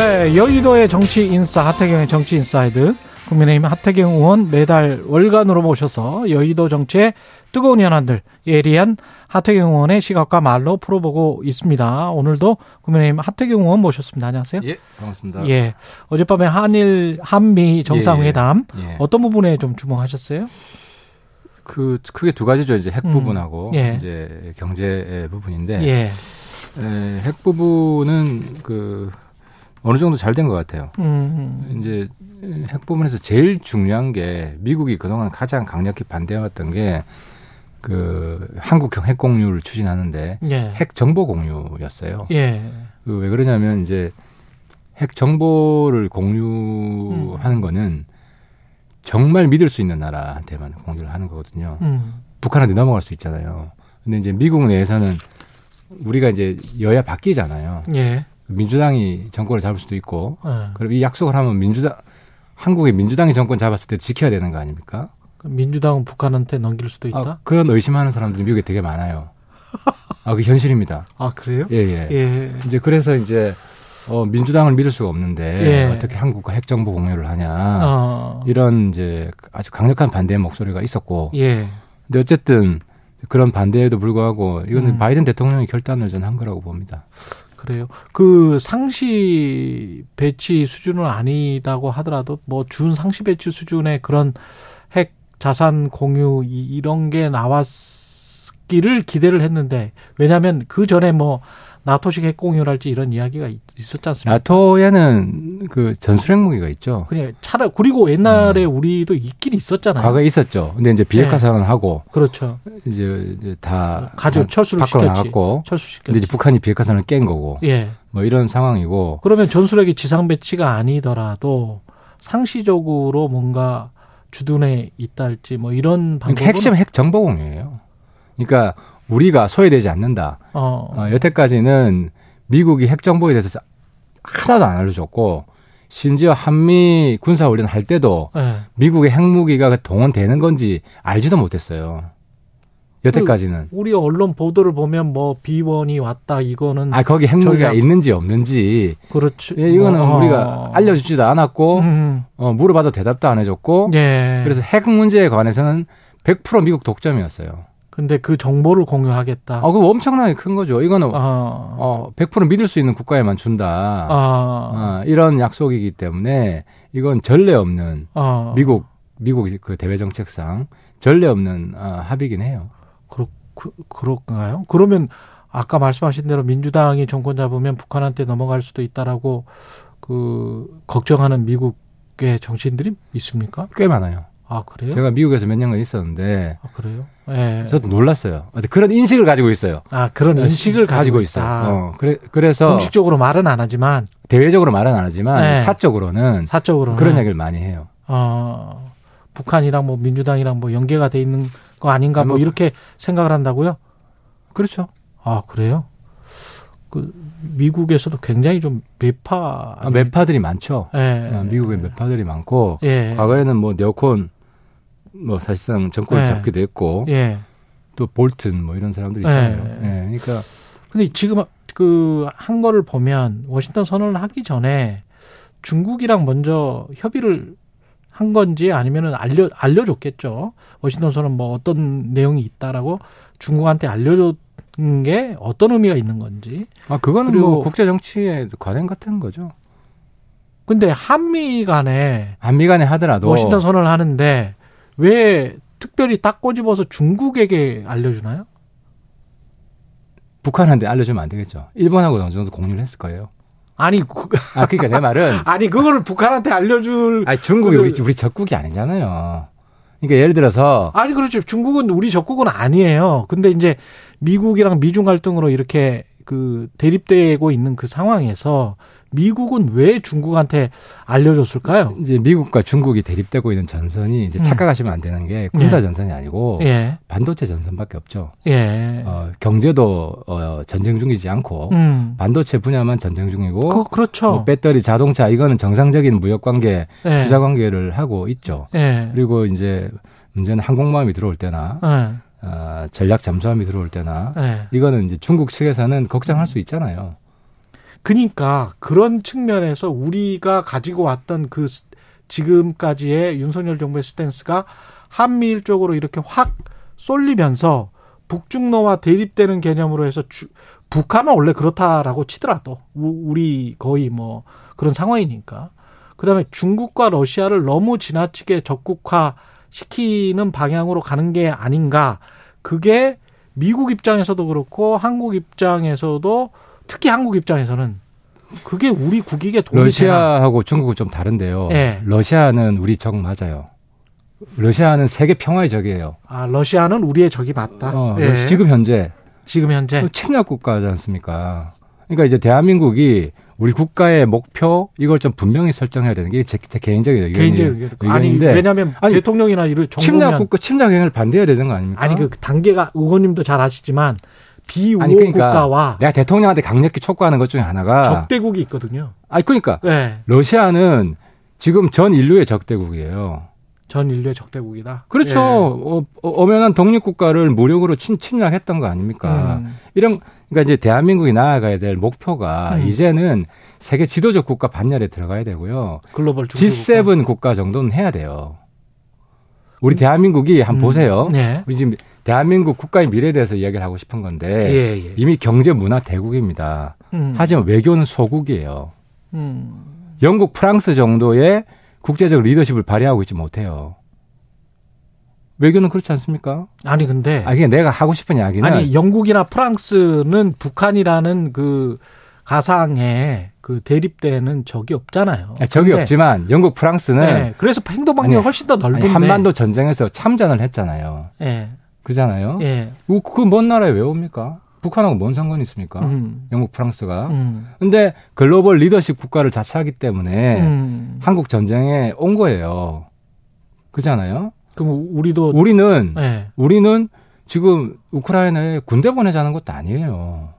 네, 여의도의 정치 인싸 하태경의 정치 인사이드 국민의힘 하태경 의원 매달 월간으로 모셔서 여의도 정치의 뜨거운 현안들 예리한 하태경 의원의 시각과 말로 풀어보고 있습니다. 오늘도 국민의힘 하태경 의원 모셨습니다. 안녕하세요. 예, 반갑습니다. 예, 어젯밤에 한일 한미 정상회담 예, 예. 어떤 부분에 좀 주목하셨어요? 그 크게 두 가지죠. 이제 핵 음, 부분하고 예. 이제 경제 부분인데 예, 에, 핵 부분은 그 어느 정도 잘 된 것 같아요. 음, 이제 핵 부분에서 제일 중요한 게 미국이 그동안 가장 강력히 반대해왔던 게 그 한국형 핵 공유를 추진하는데 예, 핵 정보 공유였어요. 예, 그왜 그러냐면 이제 핵 정보를 공유하는 음. 거는 정말 믿을 수 있는 나라한테만 공유를 하는 거거든요. 음, 북한한테 넘어갈 수 있잖아요. 근데 이제 미국 내에서는 우리가 이제 여야 바뀌잖아요. 예, 민주당이 정권을 잡을 수도 있고, 예. 그럼 이 약속을 하면 민주당 한국의 민주당이 정권 잡았을 때 지켜야 되는 거 아닙니까? 민주당은 북한한테 넘길 수도 있다. 아, 그런 의심하는 사람들이 미국에 되게 많아요. 아, 그 현실입니다. 아, 그래요? 예, 예. 예. 이제 그래서 이제 어, 민주당을 믿을 수가 없는데 예. 어떻게 한국과 핵 정보 공유를 하냐 어. 이런 이제 아주 강력한 반대의 목소리가 있었고, 예. 근데 어쨌든 그런 반대에도 불구하고 이거는 음. 바이든 대통령이 결단을 전한 거라고 봅니다. 그래요. 그 상시 배치 수준은 아니다고 하더라도 뭐 준 상시 배치 수준의 그런 핵 자산 공유 이- 이런 게 나왔기를 기대를 했는데 왜냐하면 그 전에 뭐 나토식 핵 공유랄지 이런 이야기가 있- 있었지 않습니까? 나토에는 그 전술핵 무기가 있죠. 그냥 차라 그리고 옛날에 우리도 있긴 있었잖아요. 음. 과거에 있었죠. 근데 이제 비핵화 네. 선언하고 그렇죠. 이제, 이제 다 가져 철수를 시켰지. 나갔고, 철수시켰지. 근데 이제 북한이 비핵화 선언을 깬 거고, 예. 뭐 이런 상황이고, 그러면 전술핵이 지상 배치가 아니더라도 상시적으로 뭔가 주둔해 있다 할지 뭐 이런 방법은 그러니까 핵심 핵 정보 공유예요. 그러니까 우리가 소외되지 않는다. 어, 어, 여태까지는 미국이 핵 정보에 대해서 하나도 안 알려줬고 심지어 한미 군사 훈련 할 때도 예. 미국의 핵무기가 동원되는 건지 알지도 못했어요. 여태까지는. 우리 언론 보도를 보면 뭐 비원이 왔다 이거는 아 거기 핵무기가 전략. 있는지 없는지 그렇지. 예, 이거는 뭐, 우리가 어. 알려주지도 않았고 음, 어, 물어봐도 대답도 안 해줬고 예. 그래서 핵 문제에 관해서는 100% 미국 독점이었어요. 근데 그 정보를 공유하겠다. 아, 그거 엄청나게 큰 거죠. 이거는 어. 어, 100% 믿을 수 있는 국가에만 준다. 아. 어, 이런 약속이기 때문에 이건 전례 없는 어. 미국 미국 그 대외 정책상 전례 없는 어, 합의긴 해요. 그렇 그, 그런가요? 그러면 아까 말씀하신 대로 민주당이 정권 잡으면 북한한테 넘어갈 수도 있다라고 그 걱정하는 미국의 정치인들이 있습니까? 꽤 많아요. 아 그래요? 제가 미국에서 몇 년간 있었는데 아 그래요? 예. 저도 놀랐어요. 그런 인식을 가지고 있어요. 아 그런 인식을 가지고, 있어요. 있다. 어, 그래 그래서 공식적으로 말은 안 하지만 대외적으로 말은 안 하지만 네. 사적으로는 사적으로는 그런 얘기를 많이 해요. 어, 북한이랑 뭐 민주당이랑 뭐 연계가 돼 있는 거 아닌가 뭐 뭐- 이렇게 생각을 한다고요? 그렇죠. 아 그래요? 그 미국에서도 굉장히 좀 매파 아, 매파들이 많죠. 예. 어, 미국에 매파들이 많고 예. 과거에는 뭐 네오콘 뭐 사실상 정권을 네. 잡기도 했고 예. 또 볼튼 뭐 이런 사람들이 네. 있잖아요. 예, 그러니까 근데 지금 그 한 거를 보면 워싱턴 선언을 하기 전에 중국이랑 먼저 협의를 한 건지 아니면은 알려 알려줬겠죠. 워싱턴 선언 뭐 어떤 내용이 있다라고 중국한테 알려줬 게 어떤 의미가 있는 건지. 아 그거는 뭐 국제 정치의 관행 같은 거죠. 근데 한미 간에 한미 간에 하더라도 워싱턴 선언을 하는데 왜 특별히 딱 꼬집어서 중국에게 알려주나요? 북한한테 알려주면 안 되겠죠. 일본하고 어느 정도 공유를 했을 거예요. 아니 그, 아 그러니까 내 말은 아니 그거를 북한한테 알려줄 아니 중국이 그- 우리 우리 적국이 아니잖아요. 그러니까 예를 들어서 아니 그렇죠. 중국은 우리 적국은 아니에요. 근데 이제 미국이랑 미중 갈등으로 이렇게 그 대립되고 있는 그 상황에서 미국은 왜 중국한테 알려줬을까요? 이제 미국과 중국이 대립되고 있는 전선이 이제 음. 착각하시면 안 되는 게 군사 전선이 아니고 예, 반도체 전선밖에 없죠. 예. 어, 경제도 어, 전쟁 중이지 않고 음. 반도체 분야만 전쟁 중이고 그, 그렇죠. 뭐 배터리, 자동차 이거는 정상적인 무역 관계, 예. 투자 관계를 하고 있죠. 예. 그리고 이제 문제는 항공모함이 들어올 때나 예. 어, 전략 잠수함이 들어올 때나 예. 이거는 이제 중국 측에서는 걱정할 수 있잖아요. 그러니까 그런 측면에서 우리가 가지고 왔던 그 스- 지금까지의 윤석열 정부의 스탠스가 한미일 쪽으로 이렇게 확 쏠리면서 북중러와 대립되는 개념으로 해서 주- 북한은 원래 그렇다라고 치더라도 우- 우리 거의 뭐 그런 상황이니까. 그다음에 중국과 러시아를 너무 지나치게 적국화 시키는 방향으로 가는 게 아닌가. 그게 미국 입장에서도 그렇고 한국 입장에서도 특히 한국 입장에서는 그게 우리 국익에 도움이 되나? 러시아하고 중국은 좀 다른데요. 예. 러시아는 우리 적 맞아요. 러시아는 세계 평화의 적이에요. 아 러시아는 우리의 적이 맞다. 어, 예. 지금 현재 지금 현재 침략 국가지 않습니까? 그러니까 이제 대한민국이 우리 국가의 목표 이걸 좀 분명히 설정해야 되는 게 제 개인적인 의견이- 개인적인 의견. 아니 의견인데 왜냐하면 아니, 대통령이나 이를 정부면 침략 국가 침략 행위를 반대해야 되는 거 아닙니까? 아니 그 단계가 의원님도 잘 아시지만 비우호 아니, 그러니까 국가와 내가 대통령한테 강력히 촉구하는 것 중에 하나가 적대국이 있거든요. 아니 그러니까 네. 러시아는 지금 전 인류의 적대국이에요. 전 인류의 적대국이다. 그렇죠. 예. 어, 어, 엄연한 독립 국가를 무력으로 침, 침략했던 거 아닙니까? 음. 이런 그러니까 이제 대한민국이 나아가야 될 목표가 음. 이제는 세계 지도적 국가 반열에 들어가야 되고요. 글로벌 중국 G7 국가 정도는 해야 돼요. 우리 대한민국이 한번 음. 보세요. 네. 우리 지금 대한민국 국가의 미래에 대해서 이야기를 하고 싶은 건데 예, 예. 이미 경제 문화 대국입니다. 음. 하지만 외교는 소국이에요. 음. 영국, 프랑스 정도의 국제적 리더십을 발휘하고 있지 못해요. 외교는 그렇지 않습니까? 아니 근데 아, 그게 내가 하고 싶은 이야기는 아니 영국이나 프랑스는 북한이라는 그 가상에 그 대립되는 적이 없잖아요. 아, 적이 근데, 없지만 영국, 프랑스는 네. 그래서 행동 반경이 아니, 훨씬 더 아니, 넓은데. 한반도 전쟁에서 참전을 했잖아요. 예. 그잖아요. 예. 그먼 나라에 왜 옵니까? 북한하고 뭔 상관이 있습니까? 음. 영국, 프랑스가. 음. 근데 글로벌 리더십 국가를 자처하기 때문에 음. 한국 전쟁에 온 거예요. 그잖아요. 그럼 우리도 우리는 예. 우리는 지금 우크라이나에 군대 보내자는 것도 아니에요.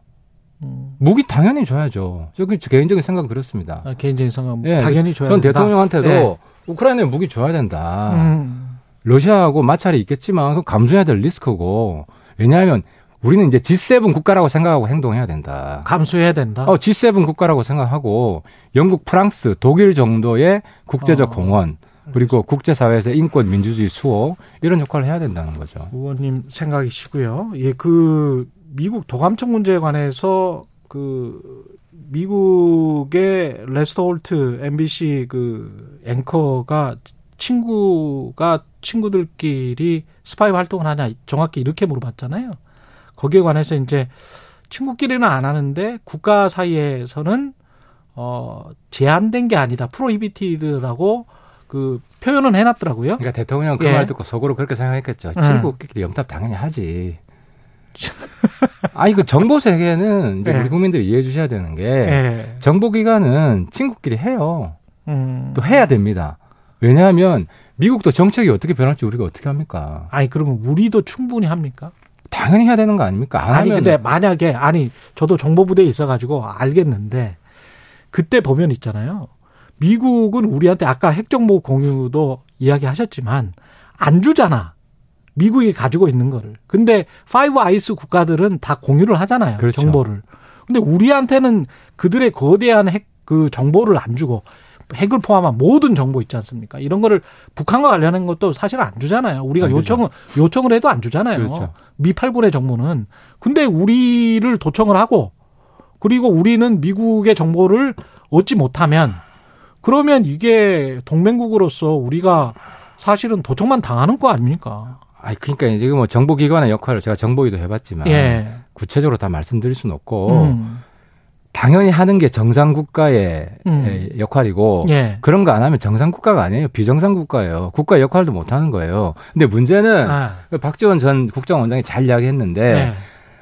음. 무기 당연히 줘야죠. 저그 개인적인 생각 그렇습니다. 아, 개인적인 생각 예, 당연히 줘야 전 된다. 대통령한테도 예. 우크라이나에 무기 줘야 된다. 음. 러시아하고 마찰이 있겠지만 그 감수해야 될 리스크고 왜냐하면 우리는 이제 G7 국가라고 생각하고 행동해야 된다. 감수해야 된다. 어, G7 국가라고 생각하고 영국, 프랑스, 독일 정도의 국제적 어, 공헌 그리고 국제사회에서 인권, 민주주의 수호 이런 역할을 해야 된다는 거죠. 의원님 생각이시고요. 예, 그 미국 도감청 문제에 관해서 그 미국의 레스터 홀트 NBC 그 앵커가 친구가 친구들끼리 스파이 활동을 하냐 정확히 이렇게 물어봤잖아요. 거기에 관해서 이제 친구끼리는 안 하는데 국가 사이에서는 어 제한된 게 아니다. prohibited라고 그 표현은 해놨더라고요. 그러니까 대통령 그 예. 말 듣고 속으로 그렇게 생각했겠죠. 음. 친구끼리 염탐 당연히 하지. 아니 그 정보 세계는 이제 예. 우리 국민들이 이해해 주셔야 되는 게 예. 정보기관은 친구끼리 해요. 음. 또 해야 됩니다. 왜냐하면 미국도 정책이 어떻게 변할지 우리가 어떻게 압니까? 아니 그러면 우리도 충분히 합니까? 당연히 해야 되는 거 아닙니까? 안 아니 하면 근데 만약에 아니 저도 정보부대에 있어가지고 알겠는데 그때 보면 있잖아요. 미국은 우리한테 아까 핵정보 공유도 이야기하셨지만 안 주잖아. 미국이 가지고 있는 거를. 근데 Five Eyes 국가들은 다 공유를 하잖아요. 그렇죠. 정보를. 근데 우리한테는 그들의 거대한 핵 그 정보를 안 주고 핵을 포함한 모든 정보 있지 않습니까? 이런 거를 북한과 관련한 것도 사실 안 주잖아요. 우리가 안. 요청을 요청을 해도 안 주잖아요. 그렇죠. 미 8군의 정보는. 근데 우리를 도청을 하고 그리고 우리는 미국의 정보를 얻지 못하면 그러면 이게 동맹국으로서 우리가 사실은 도청만 당하는 거 아닙니까? 아니 그러니까 이제 뭐 정보기관의 역할을 제가 정보위도 해봤지만 예. 구체적으로 다 말씀드릴 수는 없고 음. 당연히 하는 게 정상 국가의 음. 에, 역할이고 예. 그런 거 안 하면 정상 국가가 아니에요 비정상 국가예요 국가 역할도 못 하는 거예요 근데 문제는 아. 박지원 전 국정원장이 잘 이야기했는데 예.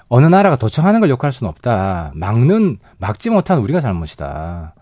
어느 나라가 도청하는 걸 욕할 수는 없다 막는 막지 못한 우리가 잘못이다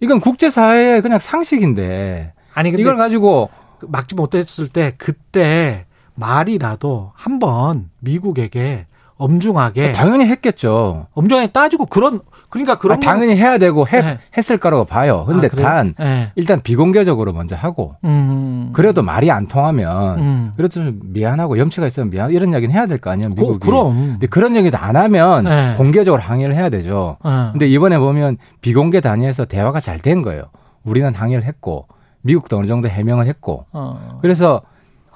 이건 국제 사회의 그냥 상식인데. 아니 이걸 가지고 막지 못했을 때 그때 말이라도 한번 미국에게 엄중하게 당연히 했겠죠. 엄중하게 따지고 그런 그러니까 그런 아, 당연히 해야 되고 해- 네. 했을 거라고 봐요. 근데 아? 단 네. 일단 비공개적으로 먼저 하고 음. 그래도 말이 안 통하면 음. 그래도 좀 미안하고 염치가 있으면 미안 이런 이야기는 해야 될 거 아니에요 고- 미국이. 그럼. 근데 그런 얘기도 안 하면 네. 공개적으로 항의를 해야 되죠. 어. 근데 이번에 보면 비공개 단위에서 대화가 잘 된 거예요. 우리는 항의를 했고 미국도 어느 정도 해명을 했고 어. 그래서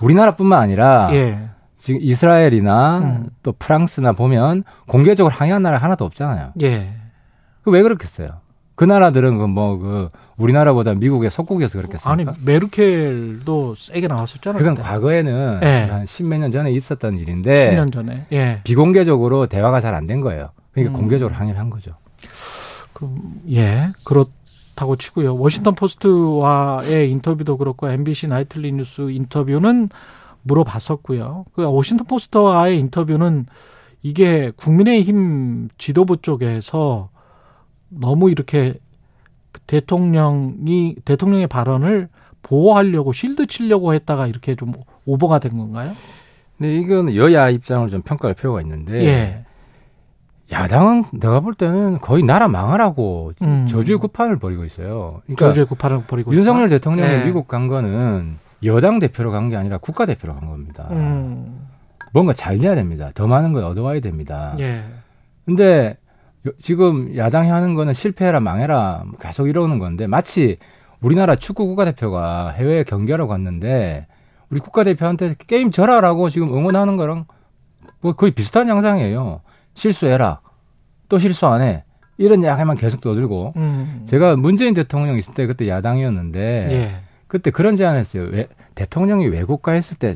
우리나라뿐만 아니라 예. 지금 이스라엘이나 음. 또 프랑스나 보면 공개적으로 항의한 나라 하나도 없잖아요. 예. 그왜 그렇겠어요? 그 나라들은 그뭐 그 우리나라보다 미국의 속국이어서 그렇겠습니까? 아니 메르켈도 세게 나왔었잖아요. 그건 그때. 과거에는 네. 한 십몇 년 전에 있었던 일인데 10년 전에. 예. 비공개적으로 대화가 잘 안 된 거예요. 그러니까 음. 공개적으로 항의를 한 거죠. 그럼 예. 그렇 다고 치고요. 워싱턴 포스트와의 인터뷰도 그렇고 NBC Nightly News 인터뷰는 물어봤었고요. 그 워싱턴 포스트와의 인터뷰는 이게 국민의힘 지도부 쪽에서 너무 이렇게 대통령이 대통령의 발언을 보호하려고 shield 치려고 했다가 이렇게 좀 오버가 된 건가요? 근데 이건 여야 입장을 좀 평가할 필요가 있는데 예. 야당은 내가 볼 때는 거의 나라 망하라고 음. 저주의 구판을 벌이고 있어요. 그러니까 저주의 구판을 벌이고 윤석열 있다. 대통령이 예. 미국 간 거는 여당 대표로 간 게 아니라 국가 대표로 간 겁니다. 음. 뭔가 잘 돼야 됩니다. 더 많은 걸 얻어와야 됩니다. 예. 근데 요- 지금 야당이 하는 거는 실패해라 망해라 계속 이러는 건데 마치 우리나라 축구 국가대표가 해외에 경기하러 갔는데 우리 국가대표한테 게임 져라라고 지금 응원하는 거랑 뭐 거의 비슷한 양상이에요. 실수해라. 또 실수 안 해. 이런 이야기만 계속 떠들고 음. 제가 문재인 대통령 있을 때 그때 야당이었는데 예. 그때 그런 제안했어요. 왜 대통령이 외국가 했을 때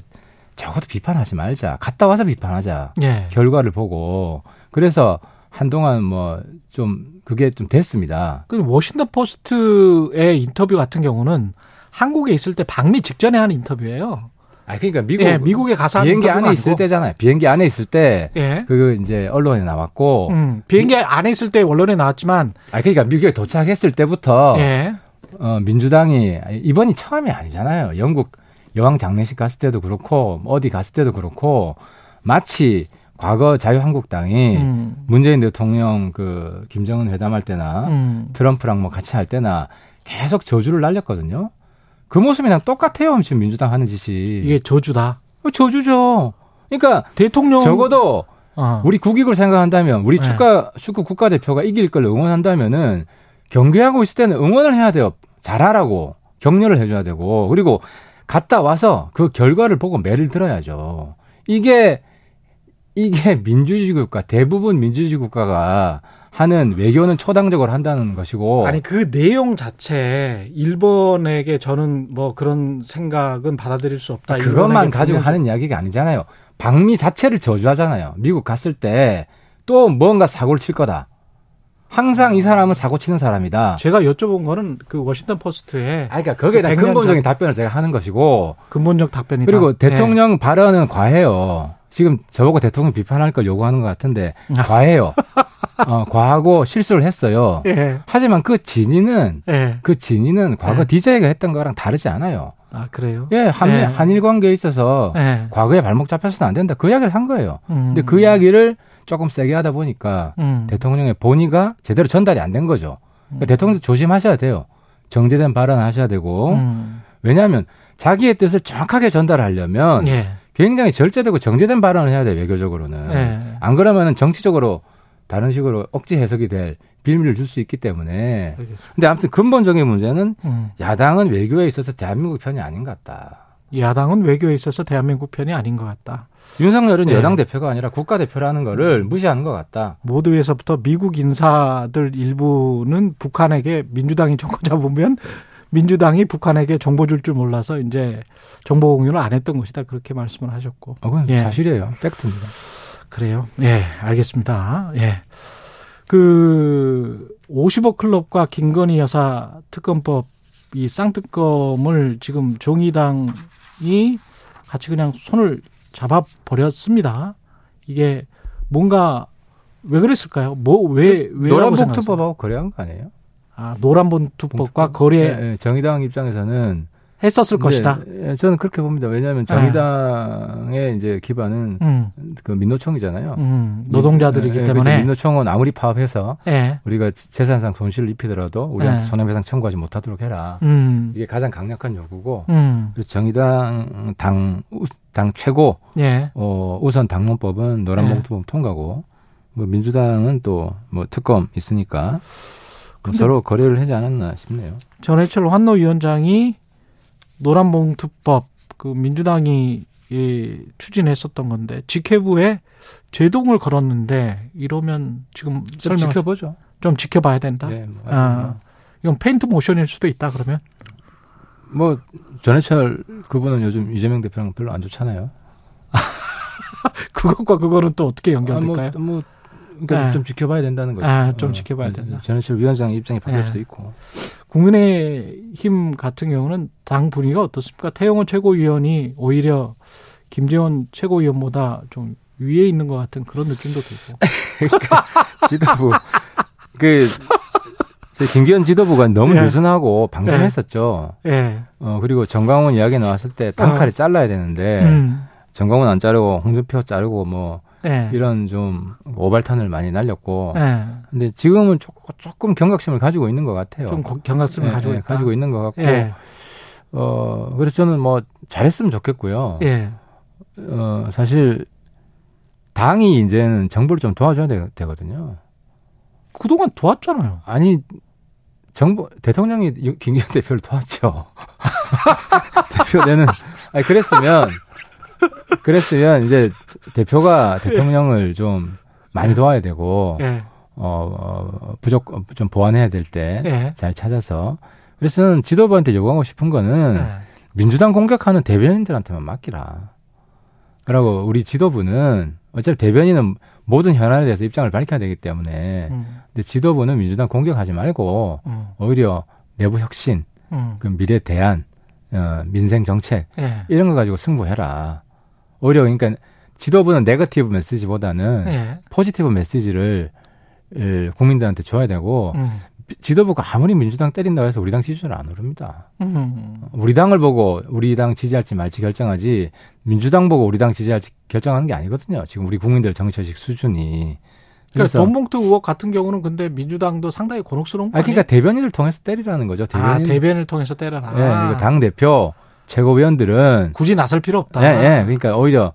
적어도 비판하지 말자. 갔다 와서 비판하자. 예. 결과를 보고 그래서 한동안 뭐 좀 그게 좀 됐습니다. 그 워싱턴 포스트의 인터뷰 같은 경우는 한국에 있을 때 방미 직전에 한 인터뷰예요. 아 그러니까 미국 예, 미국에 가서 한 비행기 안에 있을 아니고. 때잖아요. 비행기 안에 있을 때 예. 그거 이제 언론에 나왔고 음, 비행기 안에 있을 때 원론에 나왔지만 아 그러니까 미국에 도착했을 때부터 예. 어, 민주당이 이번이 처음이 아니잖아요. 영국 여왕 장례식 갔을 때도 그렇고 어디 갔을 때도 그렇고 마치 과거 자유한국당이 음. 문재인 대통령 그 김정은 회담할 때나 음. 트럼프랑 뭐 같이 할 때나 계속 저주를 날렸거든요. 그 모습이랑 똑같아요. 지금 민주당 하는 짓이. 이게 저주다. 어, 저주죠. 그러니까 대통령 적어도 어. 우리 국익을 생각한다면 우리 네. 축구 축구 국가대표가 이길 걸 응원한다면은 경기하고 있을 때는 응원을 해야 돼요. 잘하라고 격려를 해줘야 되고 그리고 갔다 와서 그 결과를 보고 매를 들어야죠. 이게 이게 민주주의 국가 대부분 민주주의 국가가 하는 외교는 초당적으로 한다는 것이고 아니 그 내용 자체 일본에게 저는 뭐 그런 생각은 받아들일 수 없다. 그것만 일본에게 가지고 하는 이야기가 아니잖아요. 방미 자체를 저주하잖아요. 미국 갔을 때 또 뭔가 사고를 칠 거다. 항상 이 사람은 사고 치는 사람이다. 제가 여쭤본 거는 그 워싱턴 포스트의 아, 그러니까 거기에 대한 그 근본적인 답변을 제가 하는 것이고 근본적 답변이다. 그리고 네. 대통령 발언은 과해요. 지금 저보고 대통령 비판할 걸 요구하는 것 같은데 과해요. 어, 과하고 실수를 했어요. 예. 하지만 그 진위는 예. 그 진위는 과거 네. DJ가 했던 거랑 다르지 않아요. 아 그래요? 예, 한, 네. 한일 관계에 있어서 예. 과거에 발목 잡혀서는 안 된다. 그 이야기를 한 거예요. 음. 근데 그 이야기를 조금 세게 하다 보니까 음. 대통령의 본의가 제대로 전달이 안 된 거죠. 그러니까 음. 대통령 조심하셔야 돼요. 정제된 발언을 하셔야 되고 음. 왜냐하면 자기의 뜻을 정확하게 전달하려면 예. 굉장히 절제되고 정제된 발언을 해야 돼요 외교적으로는 예. 안 그러면은 정치적으로 다른 식으로 억지 해석이 될 빌미를 줄 수 있기 때문에 알겠습니다. 근데 아무튼 근본적인 문제는 음. 야당은 외교에 있어서 대한민국 편이 아닌 것 같다. 야당은 외교에 있어서 대한민국 편이 아닌 것 같다. 윤석열은 네. 여당 대표가 아니라 국가 대표라는 거를 무시하는 것 같다. 모두에서부터 미국 인사들 일부는 북한에게 민주당이 정권 잡으면 민주당이 북한에게 정보 줄 줄 몰라서 이제 정보 공유를 안 했던 것이다 그렇게 말씀을 하셨고 어, 그건 예. 사실이에요. 팩트입니다. 그래요. 예, 알겠습니다. 예. 그 50억 클럽과 김건희 여사 특검법 이 쌍특검을 지금 정의당이 같이 그냥 손을 잡아 버렸습니다. 이게 뭔가 왜 그랬을까요? 뭐 왜 왜라고 생각하세요? 노란복투법하고 거래한 거 아니에요? 아, 노란 봉투법과 거래 예, 예, 정의당 입장에서는 했었을 이제, 것이다. 예, 저는 그렇게 봅니다. 왜냐하면 정의당의 이제 기반은 음, 그 민노총이잖아요. 음, 노동자들이기 예, 예, 때문에. 민노총은 아무리 파업해서 예. 우리가 재산상 손실을 입히더라도 우리한테 네. 손해배상 청구하지 못하도록 해라. 음, 이게 가장 강력한 요구고 음, 그래서 정의당 당, 우- 당 최고 예. 어, 우선 당론법은 네. 노란봉투법 통과고 뭐 민주당은 또 뭐 특검 있으니까 뭐 서로 거래를 하지 않았나 싶네요. 전해철 환노위원장이 노란봉투법 그 민주당이 예, 추진했었던 건데 직회부에 제동을 걸었는데 이러면 지금 좀 지켜보죠. 좀 지켜봐야 된다. 네, 아, 아. 이건 페인트 모션일 수도 있다 그러면. 뭐 전해철 그분은 요즘 이재명 대표랑 별로 안 좋잖아요. 그것과 그거는 또 어떻게 아, 연결될까요? 뭐, 뭐 그러니까 네. 좀 지켜봐야 된다는 거죠. 아, 좀 지켜봐야 된다. 전해철 위원장의 입장이 바뀔 네. 수도 있고. 국민의힘 같은 경우는 당 분위기가 어떻습니까? 태영호 최고위원이 오히려 김재원 최고위원보다 좀 위에 있는 것 같은 그런 느낌도 들고. 지도부 그제 김기현 지도부가 너무 예. 느슨하고 방심했었죠. 예. 어 그리고 정광훈 이야기 나왔을 때 단칼에 잘라야 되는데 음. 정광훈 안 자르고 홍준표 자르고 뭐 예. 이런 좀 오발탄을 많이 날렸고 예. 근데 지금은 조금, 조금 경각심을 가지고 있는 것 같아요. 좀 거- 경각심을 예, 가지고. 가지고 있는 것 같고 예. 어 그래서 저는 뭐 잘했으면 좋겠고요. 예. 어 사실 당이 이제는 정부를 좀 도와줘야 되, 되거든요. 그동안 도왔잖아요. 아니 정부 대통령이 유- 김기현 대표를 도왔죠. 대표는 아니 그랬으면 그랬으면 이제 대표가 대통령을 좀 많이 도와야 되고 예. 어, 어 부족 좀 보완해야 될 때잘 예. 찾아서 그래서 지도부한테 요구하고 싶은 거는 예. 민주당 공격하는 대변인들한테만 맡기라. 그리고 우리 지도부는 어차피 대변인은 모든 현안에 대해서 입장을 밝혀야 되기 때문에 음. 근데 지도부는 민주당 공격하지 말고 음. 오히려 내부 혁신, 음. 그 미래 대안, 어, 민생 정책 예. 이런 거 가지고 승부해라. 오히려 그러니까 지도부는 네거티브 메시지보다는 예. 포지티브 메시지를 에, 국민들한테 줘야 되고 음. 지도부가 아무리 민주당 때린다고 해서 우리 당 지지율 안 오릅니다. 음. 우리 당을 보고 우리 당 지지할지 말지 결정하지 민주당 보고 우리 당 지지할지 결정하는 게 아니거든요. 지금 우리 국민들 정치의식 수준이. 그러니까 돈봉투 의혹 같은 경우는 근데 민주당도 상당히 곤혹스러운 거아 아니에요? 그러니까 대변인을 통해서 때리라는 거죠. 아, 대변인. 대변을 통해서 때려라. 예, 그리고 당 대표 최고위원들은 굳이 나설 필요 없다. 예, 예. 그러니까 오히려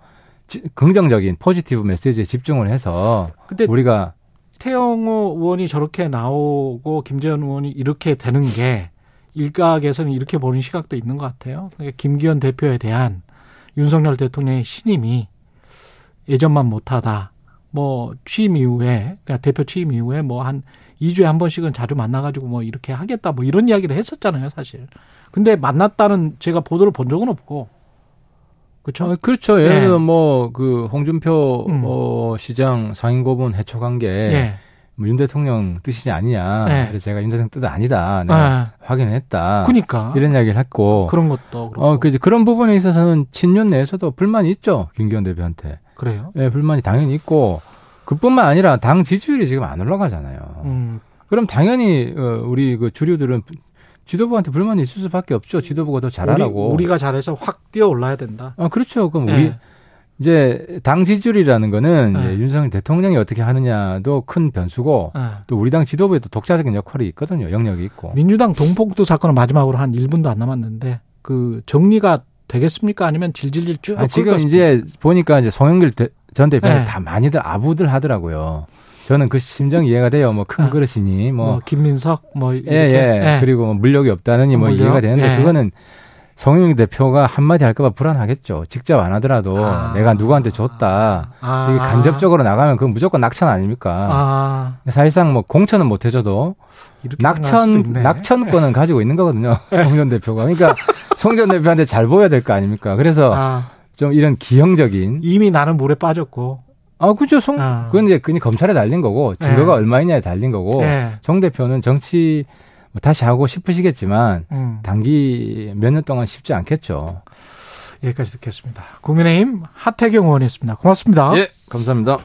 지- 긍정적인 포지티브 메시지에 집중을 해서 근데 우리가 태영호 의원이 저렇게 나오고 김재현 의원이 이렇게 되는 게 일각에서는 이렇게 보는 시각도 있는 것 같아요. 그러니까 김기현 대표에 대한 윤석열 대통령의 신임이 예전만 못하다. 뭐 취임 이후에 그러니까 대표 취임 이후에 뭐 한 2주에 한 번씩은 자주 만나가지고 뭐 이렇게 하겠다 뭐 이런 이야기를 했었잖아요 사실. 근데 만났다는 제가 보도를 본 적은 없고 그렇죠. 어, 그렇죠. 예를 예. 들어 뭐그 홍준표 음. 어, 시장 상임고문 해촉한 게 예. 뭐윤 대통령 뜻이냐 아니냐. 네. 그래서 제가 윤 대통령 뜻 아니다. 내가 아, 확인했다. 그니까 이런 이야기를 했고. 그런 것도 그렇고. 어, 그 그런 부분에 있어서는 친윤 내에서도 불만이 있죠. 김기현 대표한테. 그래요. 예, 불만이 당연히 있고 그뿐만 아니라 당 지지율이 지금 안 올라가잖아요. 음, 그럼 당연히 어, 우리 그 주류들은 지도부한테 불만이 있을 수밖에 없죠. 지도부가 더 잘하라고. 우리, 가 잘해서 확 뛰어 올라야 된다. 아 그렇죠. 그럼 예. 우리 이제 당 지지율이라는 거는 네. 이제 윤석열 대통령이 어떻게 하느냐도 큰 변수고 예. 또 우리 당 지도부에도 독자적인 역할이 있거든요. 영역이 있고. 민주당 동폭도 사건은 마지막으로 한 1분도 안 남았는데 그 정리가 되겠습니까? 아니면 질질질 쭉 아, 지금 끌 이제 보니까 이제 송영길 대- 전 대표는 네. 다 많이들 아부들 하더라고요. 저는 그 심정 이해가 돼요. 뭐큰 아. 그릇이니 뭐, 뭐 김민석 뭐 예, 이렇게 예. 그리고 뭐 물력이 없다느니 뭐 물력? 이해가 되는데 예. 그거는 송영길 대표가 한마디 할까봐 불안하겠죠. 직접 안 하더라도 아. 내가 누구한테 줬다. 아. 이게 간접적으로 나가면 그건 무조건 낙천 아닙니까? 아, 사실상 뭐 공천은 못 해줘도 낙천. 낙천권은 가지고 있는 거거든요. 송전 대표가. 그러니까 송전 대표한테 잘 보여야 될 거 아닙니까? 그래서 아, 좀 이런 기형적인 이미 나는 물에 빠졌고. 아 그죠 송 아. 그건 이제 그냥 검찰에 달린 거고 증거가 예. 얼마이냐에 달린 거고 예. 정 대표는 정치 뭐 다시 하고 싶으시겠지만 음, 단기 몇 년 동안 쉽지 않겠죠. 여기까지 듣겠습니다. 국민의힘 하태경 의원이었습니다. 고맙습니다. 예, 감사합니다.